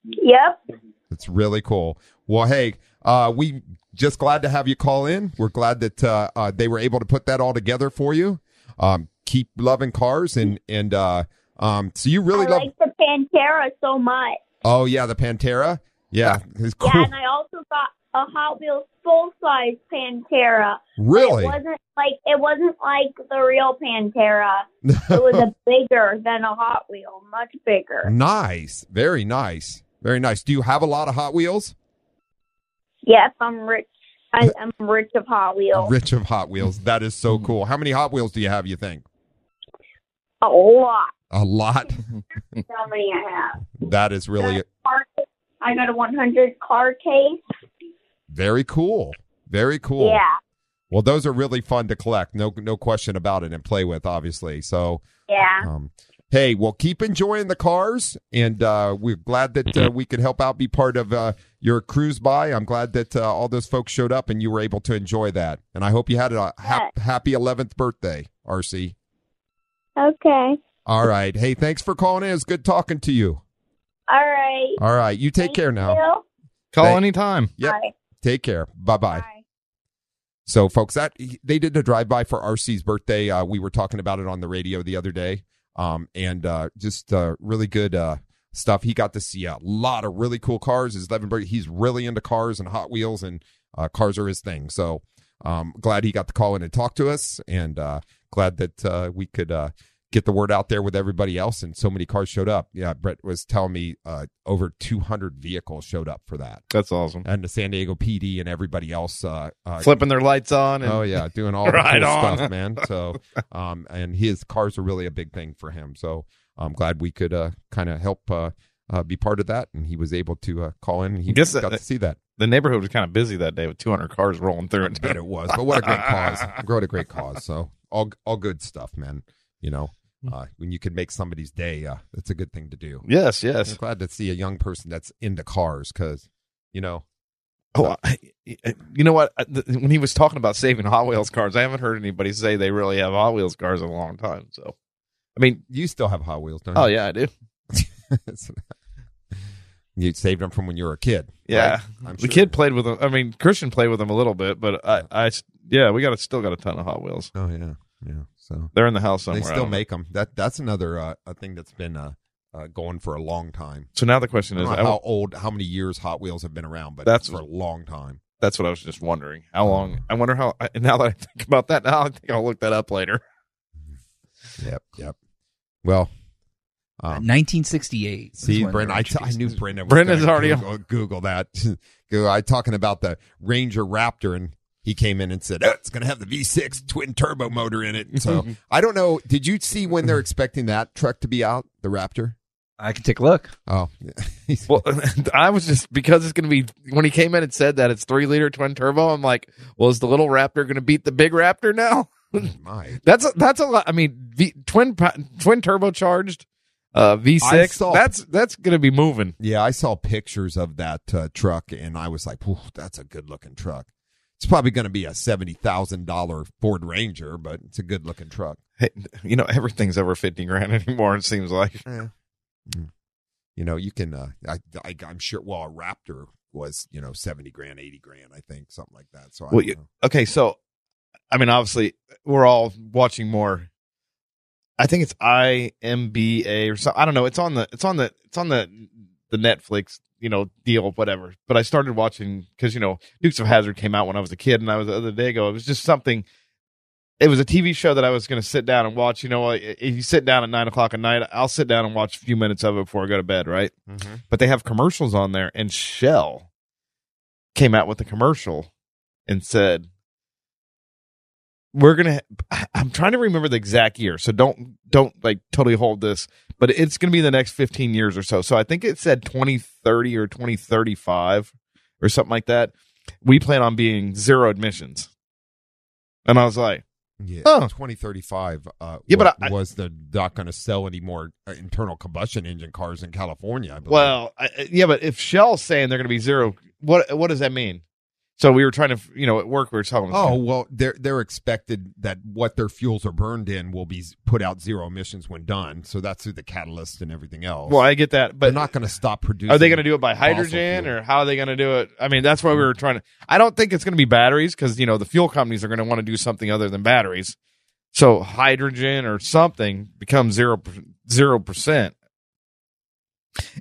Speaker 8: Yep.
Speaker 3: It's really cool. Well, hey, uh, we just glad to have you call in. We're glad that uh, uh, they were able to put that all together for you. Um, keep loving cars and and uh, um, so you really
Speaker 8: I
Speaker 3: love.
Speaker 8: like the Pantera so much.
Speaker 3: oh yeah, the Pantera. Yeah, it's cool.
Speaker 8: Yeah, and I also got a Hot Wheels full size Pantera.
Speaker 3: really
Speaker 8: It wasn't like it wasn't like the real Pantera. It was a bigger than a Hot Wheel, much bigger.
Speaker 3: nice, very nice, very nice. Do you have a lot of Hot Wheels?
Speaker 8: Yes, I'm rich. I, I'm rich of Hot Wheels.
Speaker 3: Rich of Hot Wheels. That is so cool. How many Hot Wheels do you have? You think
Speaker 8: A lot.
Speaker 3: a lot?
Speaker 8: How many I have?
Speaker 3: that is really
Speaker 8: I got a 100 car case.
Speaker 3: Very cool. Very cool.
Speaker 8: Yeah,
Speaker 3: Well, those are really fun to collect. No, no question about it, and play with, obviously. So,
Speaker 8: yeah.
Speaker 3: um, hey, well, keep enjoying the cars, and uh, we're glad that uh, we could help out, be part of uh, your cruise by. I'm glad that uh, all those folks showed up and you were able to enjoy that. And I hope you had a hap- happy 11th birthday, RC.
Speaker 8: Okay.
Speaker 3: All right. Hey, thanks for calling in. It's good talking to you.
Speaker 8: All right.
Speaker 3: All right. You take
Speaker 8: Thank
Speaker 3: care now.
Speaker 8: you.
Speaker 4: Call
Speaker 3: Thank-
Speaker 4: anytime.
Speaker 3: Yep.
Speaker 8: Bye.
Speaker 3: Take care. Bye-bye. So, folks, that they did a drive by for RC's birthday. Uh, we were talking about it on the radio the other day, um, and uh, just uh, really good uh, stuff. He got to see a lot of really cool cars. His eleven birthday, he's really into cars and Hot Wheels, and uh, cars are his thing. So, um, glad he got to call in and talk to us, and uh, glad that uh, we could uh, get the word out there with everybody else, and so many cars showed up. Yeah, Brett was telling me uh, over 200 vehicles showed up for that,
Speaker 4: That's awesome.
Speaker 3: and the San Diego PD and everybody else uh, uh,
Speaker 4: Flipping their lights on. And,
Speaker 3: Oh yeah, doing all the cool
Speaker 4: on.
Speaker 3: stuff, man. So, um, and his cars are really a big thing for him. So I'm glad we could uh, kind of help uh, uh, be part of that, and he was able to uh, call in. And he
Speaker 4: Guess
Speaker 3: got
Speaker 4: that-
Speaker 3: to see that.
Speaker 4: The neighborhood was kind of busy that day with 200 cars rolling through it.
Speaker 3: it was, but what a great cause! What a great cause! So all all good stuff, man. You know, uh, when you can make somebody's day, uh, it's a good thing to do.
Speaker 4: Yes, yes.
Speaker 3: I'm glad to see a young person that's into cars because, you know,
Speaker 4: Oh, I, you know what? When he was talking about saving Hot Wheels cars, I haven't heard anybody say they really have Hot Wheels cars in a long time. So, I mean,
Speaker 3: you still have Hot Wheels, don't you?
Speaker 4: oh yeah, I do.
Speaker 3: you saved them from when you were a kid.
Speaker 4: Yeah,
Speaker 3: right? I'm
Speaker 4: the
Speaker 3: sure.
Speaker 4: kid played with them. I mean, Christian played with them a little bit, but I, I, yeah, we got a, still got a ton of Hot Wheels.
Speaker 3: Oh yeah, yeah. So
Speaker 4: They're in the house somewhere.
Speaker 3: they still
Speaker 4: don't know.
Speaker 3: make them. That that's another uh, a thing that's been uh, uh, going for a long time.
Speaker 4: So now the question
Speaker 3: I
Speaker 4: is,
Speaker 3: don't
Speaker 4: I
Speaker 3: know how
Speaker 4: w-
Speaker 3: old, how many years Hot Wheels have been around, but
Speaker 4: That's-
Speaker 3: for a long time.
Speaker 4: that's what I was just wondering. How long? I wonder how. I- Now that I think about that, now I think I'll look that up later.
Speaker 3: Yep, yep. Well, um,
Speaker 5: 1968. is
Speaker 3: See,
Speaker 5: when
Speaker 3: Brendan, I, t- I knew
Speaker 5: introduced.
Speaker 3: Brendan. Was
Speaker 4: Brendan's already
Speaker 3: Google, Google that. Go, I talking about the Ranger Raptor, and he came in and said, oh, "It's going to have the V6 twin turbo motor in it." So I don't know. Did you see when they're expecting that truck to be out, the Raptor?
Speaker 5: I can take a look.
Speaker 3: Oh,
Speaker 4: Well, I was just because it's going to be when he came in and said that it's three liter twin turbo. I'm like, well, is the little Raptor going to beat the big Raptor now?
Speaker 3: my.
Speaker 4: That's a, that's a lot. I mean, v, twin twin turbocharged uh,
Speaker 3: I
Speaker 4: V6.
Speaker 3: saw-
Speaker 4: That's that's going to be moving.
Speaker 3: Yeah, I saw pictures of that uh, truck, and I was like, "Ooh, that's a good looking truck." It's probably going to be a seventy thousand dollar Ford Ranger, but it's a good looking truck.
Speaker 4: Hey, you know, everything's over fifty grand anymore. It seems like.
Speaker 3: Mm. You know, you can. Uh, I, I, I'm sure. Well, a Raptor was you know seventy grand, eighty grand, I think, something like that. So I
Speaker 4: Well, you- Okay, so I mean, obviously, we're all watching more. I think it's IMBA or something. I don't know. It's on the it's on the it's on the the Netflix you know deal whatever. But I started watching because you know Dukes of Hazzard came out when I was a kid, and I was the other day ago. It was just something. It was a TV show that I was going to sit down and watch. You know, if you sit down at nine o'clock at night, I'll sit down and watch a few minutes of it before I go to bed. Right mm-hmm. but they have commercials on there and Shell came out with a commercial and said we're going to I'm trying to remember the exact year so don't don't like totally hold this but it's going to be the next 15 years or so so I think it said 2030 or 2035 or something like that we plan on being zero admissions and I was like
Speaker 3: Yeah,
Speaker 4: Oh.
Speaker 3: 2035. Uh,
Speaker 4: Yeah, but I-
Speaker 3: was the not going to sell any more uh, internal combustion engine cars in California? I believe.
Speaker 4: Well, I- yeah, but if Shell's saying they're going to be zero, what what does that mean? So we were trying to, you know, at work we were talking.
Speaker 3: oh well, they're they're expected that what their fuels are burned in will be put out zero emissions when done. So that's through the catalyst and everything else.
Speaker 4: well, I get that, but they're
Speaker 3: not going to stop producing.
Speaker 4: are they going to do it by hydrogen
Speaker 3: fuel.
Speaker 4: or how are they going to do it? I mean, that's why we were trying to. I don't think it's going to be batteries because you know the fuel companies are going to want to do something other than batteries. So hydrogen or something becomes zero zero percent.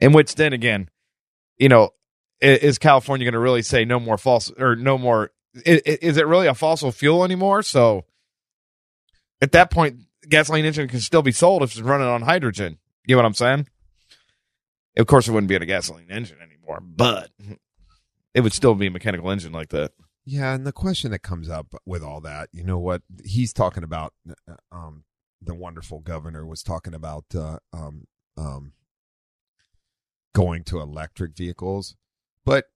Speaker 4: In which then again, you know, is California going to really say no more false or no more? Is it really a fossil fuel anymore? So at that point, gasoline engine can still be sold if it's running on hydrogen. You know what I'm saying? Of course, it wouldn't be a gasoline engine anymore, but it would still be a mechanical engine like that.
Speaker 3: Yeah, and the question that comes up with all that, you know what he's talking about? uh, Um, the wonderful governor was talking about uh, um, um, going to electric vehicles, but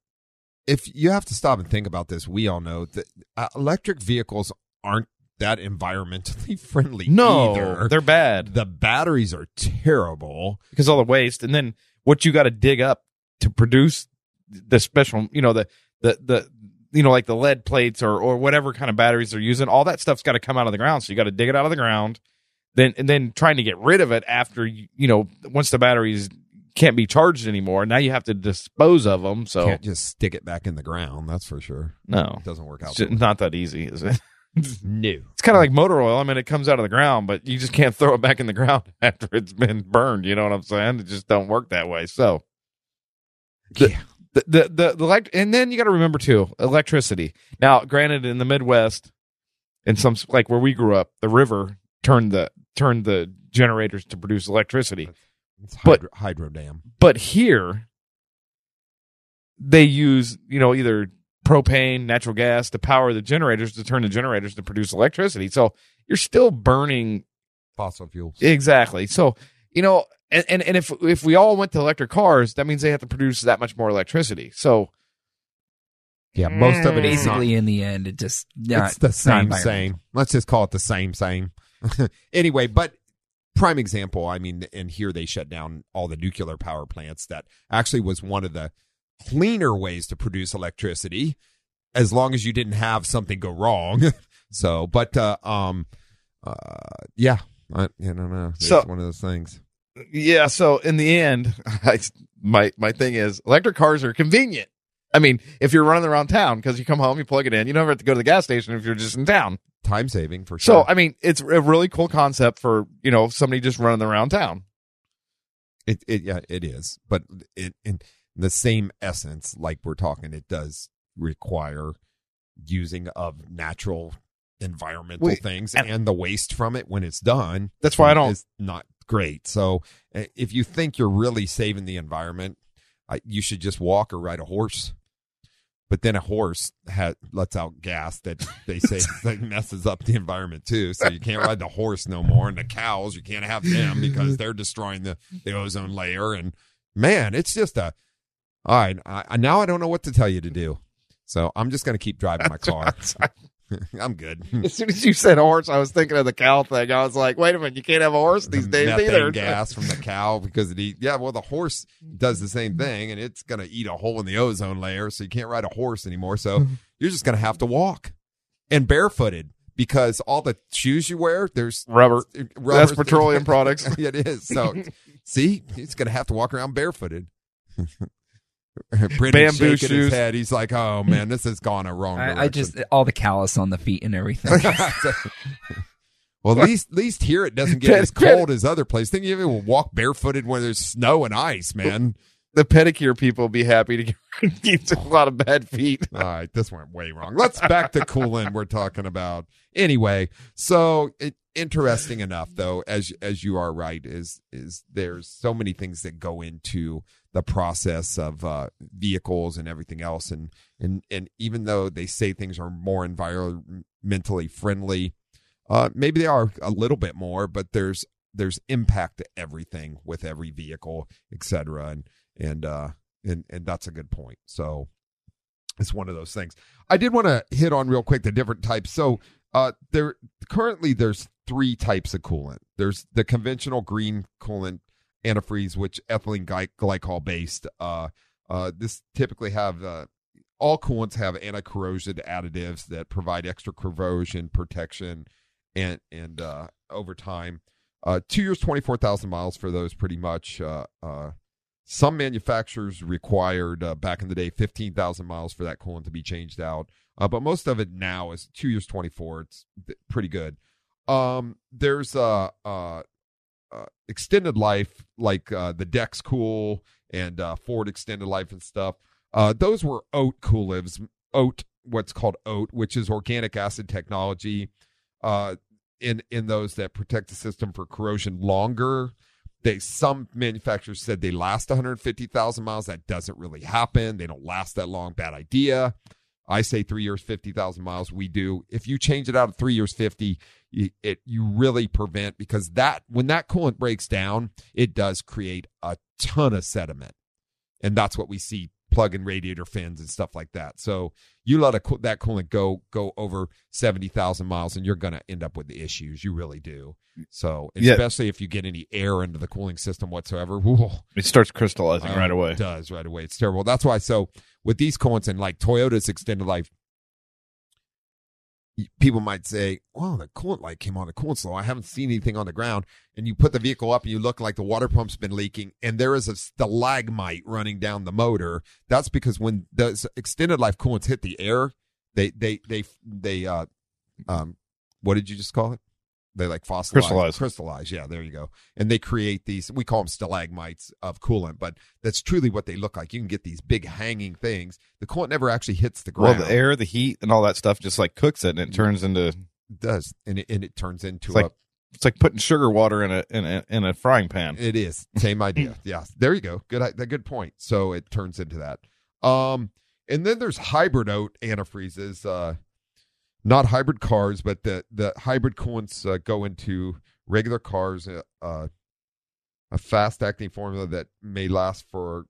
Speaker 3: if you have to stop and think about this, we all know that uh, electric vehicles aren't that environmentally friendly.
Speaker 4: No,
Speaker 3: either.
Speaker 4: they're bad
Speaker 3: the batteries are terrible.
Speaker 4: because all the waste, and then what you got to dig up to produce the special, you know, the the the you know, like the lead plates or or whatever kind of batteries they're using. All that stuff's got to come out of the ground, so you got to dig it out of the ground. Then and then trying to get rid of it after you, you know once the batteries can't be charged anymore. Now you have to dispose of them. So
Speaker 3: Can't just stick it back in the ground. That's for sure.
Speaker 4: no,
Speaker 3: It doesn't work out.
Speaker 4: it's just not that easy, is it?
Speaker 3: No.
Speaker 4: It's kind of like motor oil. I mean, it comes out of the ground, but you just can't throw it back in the ground after it's been burned. You know what I'm saying? It just don't work that way. So the
Speaker 3: Yeah.
Speaker 4: the the, the, the elect- and then you got to remember too electricity. Now, granted, in the Midwest, in some like where we grew up, the river turned the turned the generators to produce electricity.
Speaker 3: It's
Speaker 4: But-
Speaker 3: hydro, hydro dam.
Speaker 4: But here, they use you know either propane, natural gas to power the generators to turn the generators to produce electricity. So you're still burning
Speaker 3: Fossil fuels.
Speaker 4: exactly. So you know, and and, and if if we all went to electric cars, that means they have to produce that much more electricity. So
Speaker 3: yeah, most of it is not
Speaker 5: Basically, in the end, it just not,
Speaker 3: it's the same same. Let's just call it the same same. anyway, but prime example, I mean, and here they shut down all the nuclear power plants. That actually was one of the cleaner ways to produce electricity, as long as you didn't have something go wrong. so, but uh, um, uh, yeah, I, I don't know. It's
Speaker 4: So-
Speaker 3: one of those things.
Speaker 4: yeah. So in the end, I, my my thing is electric cars are convenient. I mean, if you're running around town because you come home, you plug it in, you never have to go to the gas station if you're just in town.
Speaker 3: Time saving for sure. So.
Speaker 4: I mean, it's a really cool concept for you know somebody just running around town.
Speaker 3: It, it yeah, it is. But it in the same essence, like we're talking, it does require using of natural environmental
Speaker 4: Wait,
Speaker 3: things
Speaker 4: and-
Speaker 3: and, the waste from it when it's done.
Speaker 4: That's why I don't-
Speaker 3: Is not great. So uh, if you think you're really saving the environment, I, you should just walk or ride a horse. But then a horse ha lets out gas that they say that messes up the environment too. So you can't ride the horse no more. And the cows, you can't have them because they're destroying the, the ozone layer. And man, it's just a, all right. I, I- now I don't know what to tell you to do. So I'm just going to keep driving my car. I'm good.
Speaker 4: As soon as you said horse, I was thinking of the cow thing. I was like, wait a minute, you can't have a horse these
Speaker 3: The
Speaker 4: days
Speaker 3: methane
Speaker 4: either.
Speaker 3: gas from the cow because it eat. Yeah, well, the horse does the same thing, and it's going to eat a hole in the ozone layer, so you can't ride a horse anymore. So you're just going to have to walk and barefooted because all the shoes you wear, there's
Speaker 4: Rubber.
Speaker 3: rubber-
Speaker 4: That's petroleum products.
Speaker 3: it is. So see, he's going to have to walk around barefooted. Brendan's
Speaker 4: Bamboo
Speaker 3: shaking
Speaker 4: shoes.
Speaker 3: His head. He's like, "Oh man, this has gone a wrong direction."
Speaker 5: I, I just all the callus on the feet and everything.
Speaker 3: well, at least, at least here it doesn't get as cold as other places. Think you even walk barefooted when there's snow and ice, man.
Speaker 4: The pedicure people be happy to get a lot of bad feet.
Speaker 3: All right, this went way wrong. Let's back to coolant we're talking about. Anyway, so it, interesting enough though, as as you are right, is is there's so many things that go into the process of uh, vehicles and everything else, and and and even though they say things are more environmentally friendly, uh, maybe they are a little bit more, but there's there's impact to everything with every vehicle, et cetera, and and uh and and that's a good point. So it's one of those things. I did want to hit on real quick the different types. So uh there currently there's three types of coolant. There's the conventional green coolant antifreeze, which ethylene gly- glycol based. Uh uh this typically have uh all coolants have anti-corrosion additives that provide extra corrosion protection and and uh over time. Uh two years twenty four thousand miles for those pretty much uh uh some manufacturers required uh, back in the day 15,000 miles for that coolant to be changed out. Uh, but most of it now is two years 24. It's pretty good. Um, there's uh, uh, extended life like uh, the Dex Cool and uh, Ford Extended Life and stuff. Uh, those were oat coolivs, oat, what's called oat, which is organic acid technology. In in those that protect the system for corrosion longer they some manufacturers said they last 150,000 miles. That doesn't really happen. They don't last that long. Bad idea. I say three years, 50,000 miles. We do. If you change it out of three years, 50, it, you really prevent because that, when that coolant breaks down, it does create a ton of sediment. And that's what we see plug in radiator fins and stuff like that. So you let a, that coolant go, go over 70,000 miles and you're going to end up with the issues. You really do. So,
Speaker 4: Yeah.
Speaker 3: especially if you get any air into the cooling system whatsoever, whew,
Speaker 4: It starts crystallizing
Speaker 3: Oh,
Speaker 4: right away.
Speaker 3: It does right away. It's terrible. That's why. So with these coolants and like Toyota's extended life, people might say, "Well, the coolant light came on. The coolant's low. I haven't seen anything on the ground." And you put the vehicle up, and you look like the water pump's been leaking, and there is a stalagmite running down the motor. That's because when the extended life coolants hit the air, they they they they uh um what did you just call it? They like fossilize,
Speaker 4: Crystallize.
Speaker 3: crystallize. Yeah, there you go. And they create these. We call them stalagmites of coolant, but that's truly what they look like. You can get these big hanging things. The coolant never actually hits the ground.
Speaker 4: Well, the air, the heat, and all that stuff just like cooks it, and it turns into
Speaker 3: It does, and it, and it turns into
Speaker 4: It's like
Speaker 3: a
Speaker 4: It's like putting sugar water in a in a in a frying pan.
Speaker 3: It is same idea. yeah, there you go. Good, good point. So it turns into that. Um, and then there's hybrid oat antifreezes. Uh, not hybrid cars, but the the hybrid coolants uh, go into regular cars. Uh, uh, a fast acting formula that may last for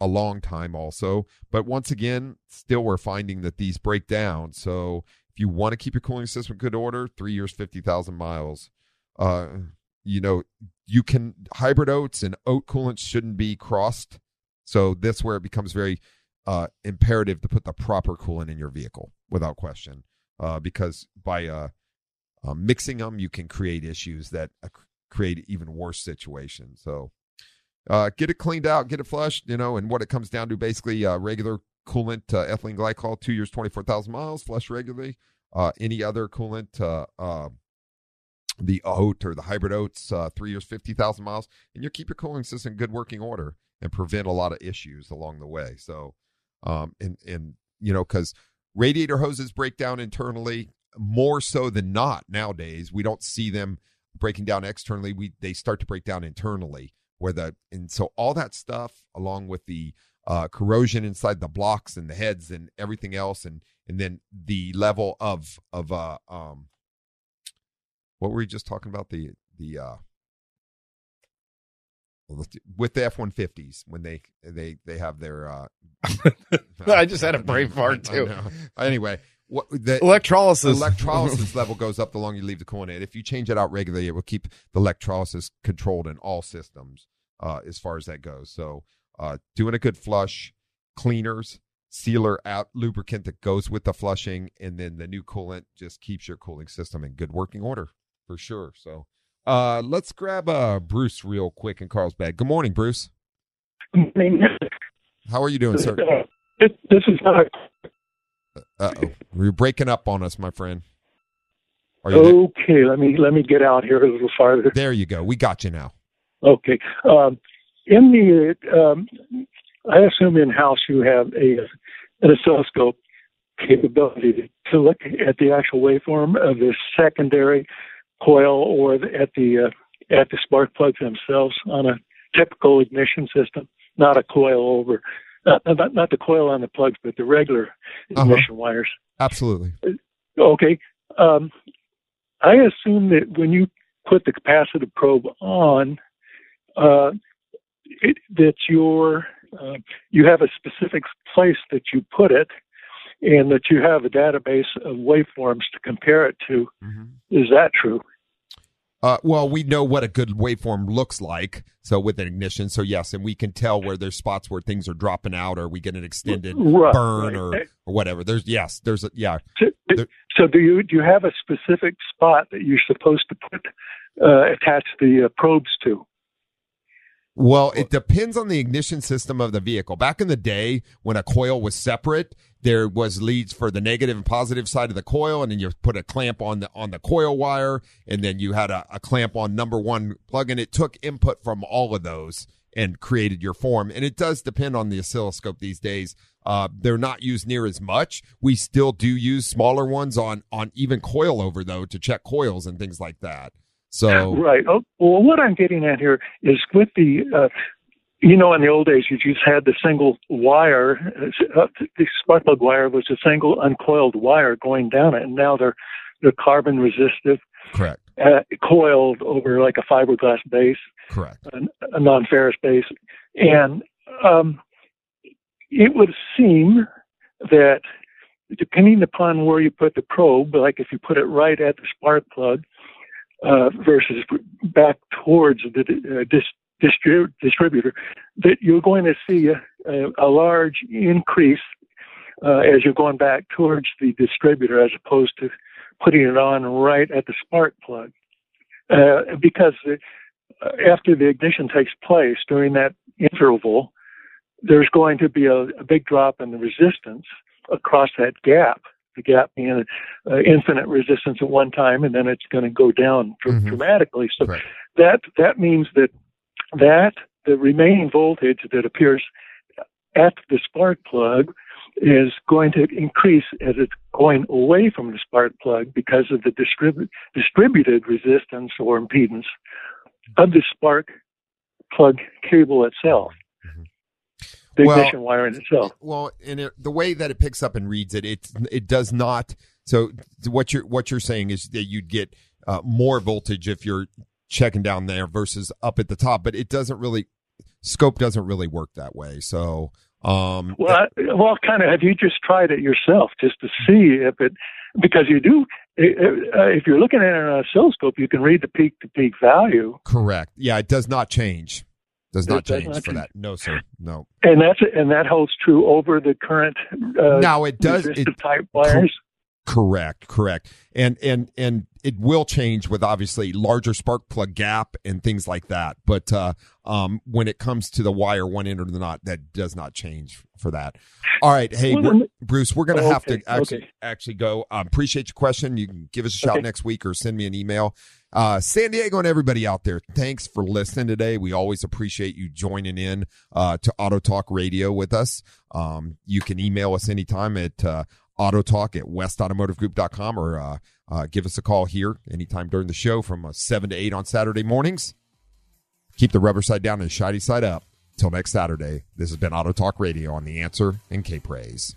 Speaker 3: a long time, also. But once again, still we're finding that these break down. So if you want to keep your cooling system in good order, three years, fifty thousand miles. Uh, you know, you can hybrid oats and oat coolants shouldn't be crossed. So that's where it becomes very uh, imperative to put the proper coolant in your vehicle without question. Uh, because by uh, uh, mixing them, you can create issues that uh, create even worse situations. So uh, get it cleaned out, get it flushed, you know, and what it comes down to basically uh, regular coolant, ethylene glycol, two years, 24,000 miles, flush regularly. Any other coolant, uh, the oat or the hybrid oats, three years, 50,000 miles, and you'll keep your cooling system in good working order and prevent a lot of issues along the way. So, um, and, and, you know, because radiator hoses break down internally more so than not nowadays. We don't see them breaking down externally. We, they start to break down internally where the, and so all that stuff along with the, uh, corrosion inside the blocks and the heads and everything else, and and then the level of of uh um what were we just talking about the the uh with the F one fifties when they they they have their uh
Speaker 4: I just had a brain fart too.
Speaker 3: Anyway, what the
Speaker 4: Electrolysis.
Speaker 3: electrolysis level goes up the longer you leave the coolant in. If you change it out regularly, it will keep the electrolysis controlled in all systems uh, as far as that goes. So, uh, doing a good flush, cleaners, sealer out lubricant that goes with the flushing, and then the new coolant just keeps your cooling system in good working order for sure. So, uh, let's grab uh, Bruce real quick in Carlsbad. Good morning, Bruce. Morning. How are you doing, sir?
Speaker 9: This, this is not.
Speaker 3: Uh oh, you're breaking up on us, my friend. Are you there?
Speaker 9: Okay, let me let me get out here a little farther.
Speaker 3: there? You go. We got you now.
Speaker 9: Okay. Um, in the, um, I assume in house you have a an oscilloscope capability to look at the actual waveform of the secondary coil or the, at the uh, at the spark plugs themselves on a typical ignition system, not a coil over. Uh, not, not the coil on the plugs, but the regular ignition wires.
Speaker 3: Absolutely.
Speaker 9: Okay. Um, I assume that when you put the capacitive probe on, uh, it, that your uh, you have a specific place that you put it, and that you have a database of waveforms to compare it to. Is that true?
Speaker 3: Uh, well, we know what a good waveform looks like. So with an ignition, so yes, and we can tell where there's spots where things are dropping out, or we get an extended
Speaker 9: Right,
Speaker 3: burn,
Speaker 9: right.
Speaker 3: or or whatever. There's yes, there's a yeah.
Speaker 9: So,
Speaker 3: There-
Speaker 9: so do you do you have a specific spot that you're supposed to put uh, attach the uh, probes to?
Speaker 3: Well, it depends on the ignition system of the vehicle. Back in the day, when a coil was separate, there was leads for the negative and positive side of the coil, and then you put a clamp on the on the coil wire, and then you had a, a clamp on number one plug, and it took input from all of those and created your form. And it does depend on the oscilloscope these days. Uh, they're not used near as much. We still do use smaller ones on on even coil over though to check coils and things like that. So
Speaker 9: Right. Oh, well, what I'm getting at here is with the, uh, you know, in the old days, you just had the single wire. Uh, the spark plug wire was a single uncoiled wire going down it, and now they're they're carbon resistive,
Speaker 3: correct,
Speaker 9: uh, coiled over like a fiberglass base,
Speaker 3: correct.
Speaker 9: a, a non-ferrous base, and um, it would seem that depending upon where you put the probe, like if you put it right at the spark plug uh, versus back towards the uh, dis- distrib- distributor, that you're going to see a, a, a large increase uh, as you're going back towards the distributor as opposed to putting it on right at the spark plug. Uh, because uh, after the ignition takes place during that interval, there's going to be a, a big drop in the resistance across that gap. The gap being uh, infinite resistance at one time, and then it's going to go down dr-
Speaker 3: Mhm.
Speaker 9: dramatically. So
Speaker 3: Correct.
Speaker 9: that that means that that the remaining voltage that appears at the spark plug is going to increase as it's going away from the spark plug because of the distribu- distributed resistance or impedance of the spark plug cable itself. The
Speaker 3: Mm-hmm. Well-
Speaker 9: ignition wire in itself.
Speaker 3: Well, and it, the way that it picks up and reads it, it it does not. So what you're what you're saying is that you'd get uh, more voltage if you're checking down there versus up at the top, but it doesn't really scope doesn't really work that way. So um,
Speaker 9: Well, well, kind of. Have you just tried it yourself just to see if it? Because you do. uh, If you're looking at it on an oscilloscope, you can read the peak to peak value,
Speaker 3: correct. Yeah, it does not change. Does not
Speaker 9: does
Speaker 3: change
Speaker 9: not
Speaker 3: for
Speaker 9: change.
Speaker 3: that. No, sir. No.
Speaker 9: and that's and that holds true over the current. Uh,
Speaker 3: now it does. It,
Speaker 9: type wires.
Speaker 3: Correct, correct. And and and it will change with obviously larger spark plug gap and things like that. But uh um when it comes to the wire one end or the not, that does not change for that. All right, hey we're- Bruce, we're gonna
Speaker 9: Oh,
Speaker 3: have
Speaker 9: okay,
Speaker 3: to actually
Speaker 9: okay.
Speaker 3: actually go. Um, appreciate your question. You can give us a shout
Speaker 9: Okay.
Speaker 3: next week or send me an email. Uh, San Diego and everybody out there, thanks for listening today. We always appreciate you joining in uh, to Auto Talk Radio with us. Um, you can email us anytime at uh, autotalk at westautomotivegroup.com or uh, uh, give us a call here anytime during the show from uh, 7 to 8 on Saturday mornings. Keep the rubber side down and shiny side up. Till next Saturday, this has been Auto Talk Radio on The Answer and K Praise.